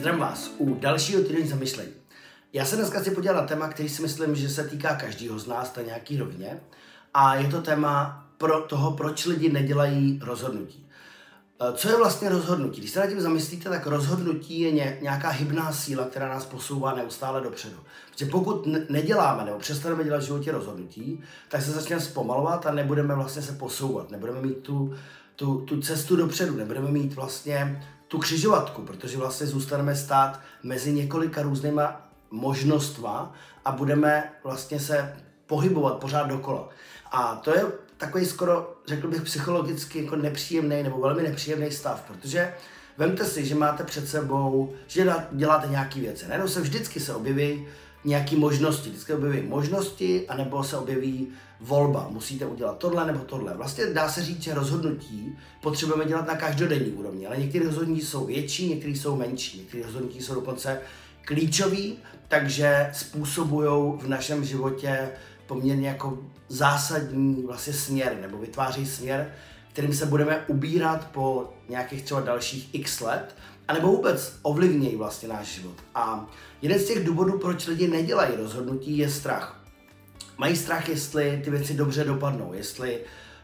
Zdravím vás u dalšího týdenní zamyšlení. Já se dneska chci podívat na téma, který si myslím, že se týká každého z nás na nějaký rovině. A je to téma pro toho, proč lidi nedělají rozhodnutí. E, co je vlastně rozhodnutí? Když se na tím zamyslíte, tak rozhodnutí je ně, nějaká hybná síla, která nás posouvá neustále dopředu. Protože pokud neděláme nebo přestaneme dělat v životě rozhodnutí, tak se začneme zpomalovat a nebudeme vlastně se posouvat. Nebudeme mít tu, tu, tu cestu dopředu, nebudeme mít vlastně tu křižovatku, protože vlastně zůstaneme stát mezi několika různýma možnostma a budeme vlastně se pohybovat pořád dokola. A to je takový skoro, řekl bych, psychologicky jako nepříjemný nebo velmi nepříjemný stav, protože vemte si, že máte před sebou, že děláte nějaké věci. Najednou se vždycky se objeví nějaké možnosti. Vždycky objeví možnosti, anebo se objeví volba. Musíte udělat tohle nebo tohle. Vlastně dá se říct, že rozhodnutí potřebujeme dělat na každodenní úrovni, ale některé rozhodnutí jsou větší, některé jsou menší, některé rozhodnutí jsou dokonce klíčový, takže způsobují v našem životě poměrně jako zásadní vlastně směr, nebo vytváří směr, kterým se budeme ubírat po nějakých třeba dalších x let, anebo vůbec ovlivnějí vlastně náš život. A jeden z těch důvodů, proč lidi nedělají rozhodnutí, je strach. Mají strach, jestli ty věci dobře dopadnou, jestli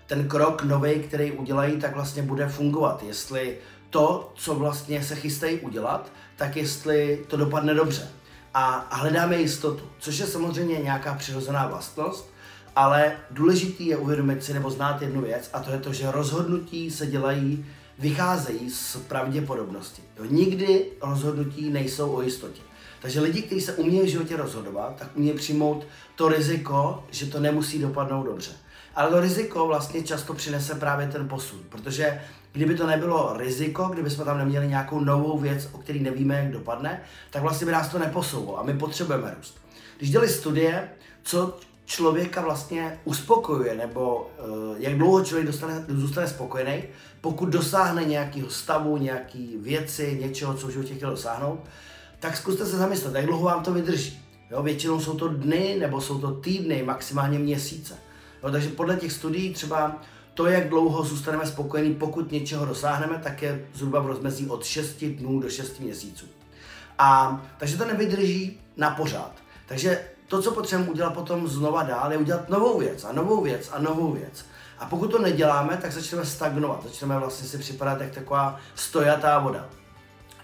ten krok nový, který udělají, tak vlastně bude fungovat, jestli to, co vlastně se chystají udělat, tak jestli to dopadne dobře. A hledáme jistotu, což je samozřejmě nějaká přirozená vlastnost, ale důležitý je uvědomit si nebo znát jednu věc a to je to, že rozhodnutí se dělají, vycházejí z pravděpodobnosti. Jo, nikdy rozhodnutí nejsou o jistotě. Takže lidi, kteří se umějí v životě rozhodovat, tak umějí přijmout to riziko, že to nemusí dopadnout dobře. Ale to riziko vlastně často přinese právě ten posun, protože kdyby to nebylo riziko, kdyby jsme tam neměli nějakou novou věc, o který nevíme, jak dopadne, tak vlastně by nás to neposouvalo a my potřebujeme růst. Když dělali studie, co člověka vlastně uspokojuje, nebo uh, jak dlouho člověk dostane, zůstane spokojený, pokud dosáhne nějakého stavu, nějaký věci, něčeho, co v životě chtěl dosáhnout, tak zkuste se zamyslet, jak dlouho vám to vydrží. Jo, většinou jsou to dny, nebo jsou to týdny, maximálně měsíce. Jo, takže podle těch studií třeba to, jak dlouho zůstaneme spokojení, pokud něčeho dosáhneme, tak je zhruba v rozmezí od 6 dnů do 6 měsíců. A takže to nevydrží na pořád. Takže to, co potřebujeme udělat potom znova dál, je udělat novou věc a novou věc a novou věc. A pokud to neděláme, tak začneme stagnovat, začneme vlastně si připadat jak taková stojatá voda.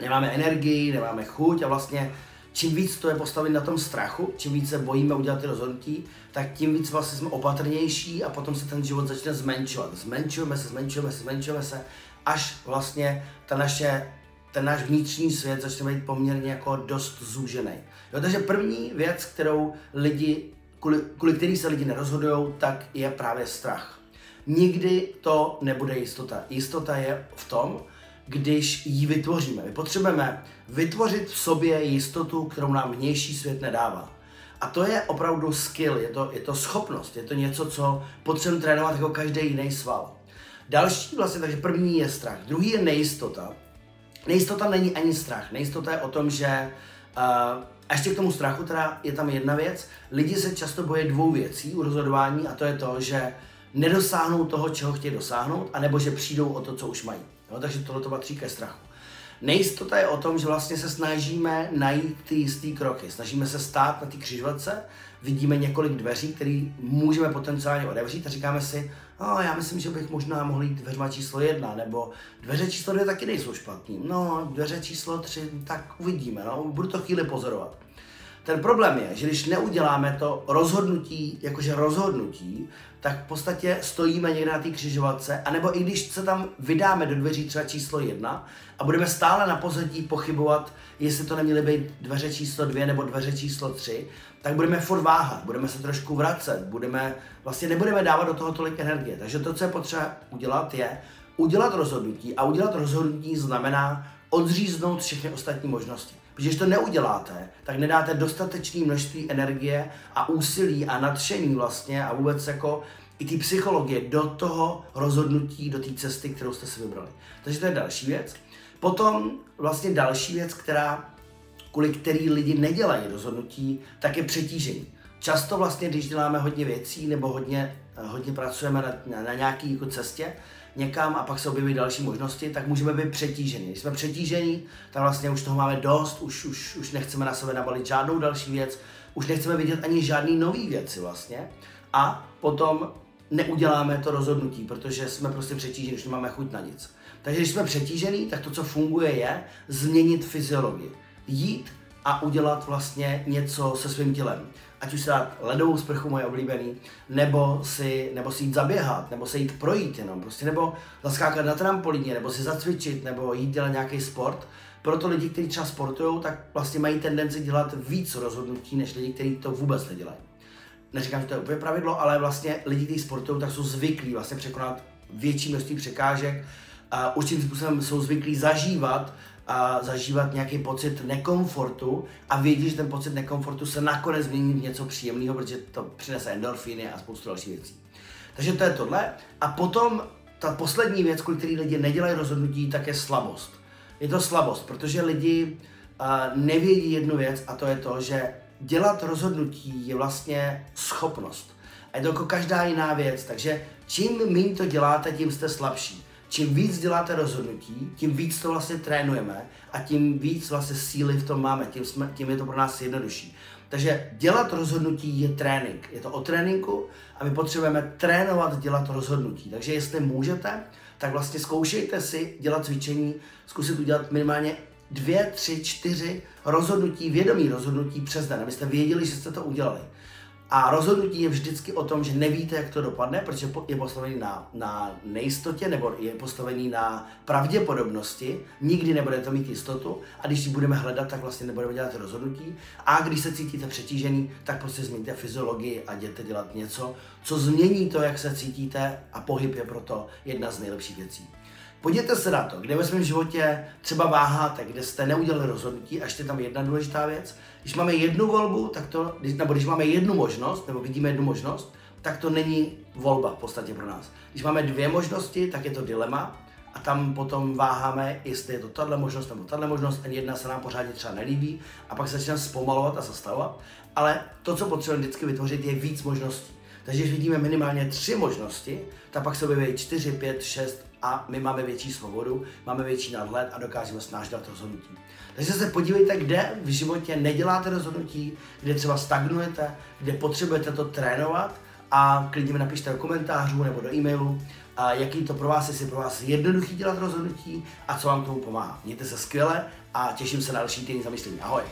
Nemáme energii, nemáme chuť a vlastně čím víc to je postavit na tom strachu, čím víc se bojíme udělat ty rozhodnutí, tak tím víc vlastně jsme opatrnější a potom se ten život začne zmenšovat. Zmenšujeme se, zmenšujeme se, zmenšujeme se, až vlastně ta naše, ten náš vnitřní svět začne být poměrně jako dost zúžený. Jo, takže první věc, kterou lidi, kvůli, kvůli který se lidi nerozhodují, tak je právě strach. Nikdy to nebude jistota. Jistota je v tom, když ji vytvoříme. My potřebujeme vytvořit v sobě jistotu, kterou nám vnější svět nedává. A to je opravdu skill, je to, je to schopnost, je to něco, co potřebujeme trénovat jako každý jiný sval. Další vlastně, takže první je strach, druhý je nejistota. Nejistota není ani strach, nejistota je o tom, že uh, a ještě k tomu strachu teda je tam jedna věc. Lidi se často bojí dvou věcí u rozhodování a to je to, že nedosáhnou toho, čeho chtějí dosáhnout, anebo že přijdou o to, co už mají. Jo, takže tohle to patří ke strachu. Nejistota je o tom, že vlastně se snažíme najít ty jistý kroky. Snažíme se stát na té křižovatce, vidíme několik dveří, které můžeme potenciálně otevřít a říkáme si, no, já myslím, že bych možná mohl jít dveřma číslo jedna, nebo dveře číslo dvě taky nejsou špatný. No, dveře číslo tři, tak uvidíme, no, budu to chvíli pozorovat. Ten problém je, že když neuděláme to rozhodnutí, jakože rozhodnutí, tak v podstatě stojíme někde na té křižovatce, anebo i když se tam vydáme do dveří třeba číslo jedna a budeme stále na pozadí pochybovat, jestli to neměly být dveře číslo dvě nebo dveře číslo tři, tak budeme furt váhat, budeme se trošku vracet, budeme, vlastně nebudeme dávat do toho tolik energie. Takže to, co je potřeba udělat, je udělat rozhodnutí a udělat rozhodnutí znamená odříznout všechny ostatní možnosti. Protože když to neuděláte, tak nedáte dostatečné množství energie a úsilí a nadšení vlastně a vůbec jako i ty psychologie do toho rozhodnutí, do té cesty, kterou jste si vybrali. Takže to je další věc. Potom vlastně další věc, která, kvůli který lidi nedělají rozhodnutí, tak je přetížení. Často vlastně, když děláme hodně věcí nebo hodně, hodně pracujeme na, na, na nějaké jako cestě, někam a pak se objeví další možnosti, tak můžeme být přetížení. Když jsme přetížení, tak vlastně už toho máme dost, už, už, už nechceme na sebe nabalit žádnou další věc, už nechceme vidět ani žádný nový věci vlastně. A potom neuděláme to rozhodnutí, protože jsme prostě přetížení, už nemáme chuť na nic. Takže když jsme přetížení, tak to, co funguje, je změnit fyziologii. Jít a udělat vlastně něco se svým tělem. Ať už se dát ledovou sprchu, moje oblíbený, nebo si, nebo si jít zaběhat, nebo se jít projít jenom, prostě, nebo zaskákat na trampolíně, nebo si zacvičit, nebo jít dělat nějaký sport. Proto lidi, kteří třeba sportují, tak vlastně mají tendenci dělat víc rozhodnutí, než lidi, kteří to vůbec nedělají. Neříkám, že to je úplně pravidlo, ale vlastně lidi, kteří sportují, tak jsou zvyklí vlastně překonat větší množství překážek, a určitým způsobem jsou zvyklí zažívat a zažívat nějaký pocit nekomfortu a vědí, že ten pocit nekomfortu se nakonec změní v něco příjemného, protože to přinese endorfiny a spoustu dalších věcí. Takže to je tohle. A potom ta poslední věc, kvůli který lidi nedělají rozhodnutí, tak je slabost. Je to slabost, protože lidi uh, nevědí jednu věc a to je to, že dělat rozhodnutí je vlastně schopnost. A je to jako každá jiná věc, takže čím méně to děláte, tím jste slabší čím víc děláte rozhodnutí, tím víc to vlastně trénujeme a tím víc vlastně síly v tom máme, tím, jsme, tím je to pro nás jednodušší. Takže dělat rozhodnutí je trénink. Je to o tréninku a my potřebujeme trénovat dělat rozhodnutí. Takže jestli můžete, tak vlastně zkoušejte si dělat cvičení, zkusit udělat minimálně dvě, tři, čtyři rozhodnutí, vědomí rozhodnutí přes den, abyste věděli, že jste to udělali. A rozhodnutí je vždycky o tom, že nevíte, jak to dopadne, protože je postavený na, na nejistotě nebo je postavený na pravděpodobnosti. Nikdy nebudete mít jistotu a když ji budeme hledat, tak vlastně nebudeme dělat rozhodnutí. A když se cítíte přetížený, tak prostě změníte fyziologii a jděte dělat něco, co změní to, jak se cítíte a pohyb je proto jedna z nejlepších věcí. Podívejte se na to, kde ve svém životě třeba váháte, kde jste neudělali rozhodnutí a ještě tam jedna důležitá věc. Když máme jednu volbu, tak to, nebo když máme jednu možnost, nebo vidíme jednu možnost, tak to není volba v podstatě pro nás. Když máme dvě možnosti, tak je to dilema a tam potom váháme, jestli je to tahle možnost nebo tahle možnost, a jedna se nám pořádně třeba nelíbí a pak se začíná zpomalovat a zastavovat. Ale to, co potřebujeme vždycky vytvořit, je víc možností. Takže když vidíme minimálně tři možnosti, tak pak se objeví čtyři, pět, šest a my máme větší svobodu, máme větší nadhled a dokážeme snáš dát rozhodnutí. Takže se podívejte, kde v životě neděláte rozhodnutí, kde třeba stagnujete, kde potřebujete to trénovat a klidně mi napište do komentářů nebo do e-mailu, a jaký to pro vás, jestli pro vás jednoduchý dělat rozhodnutí a co vám k tomu pomáhá. Mějte se skvěle a těším se na další týden zamyšlení. Ahoj!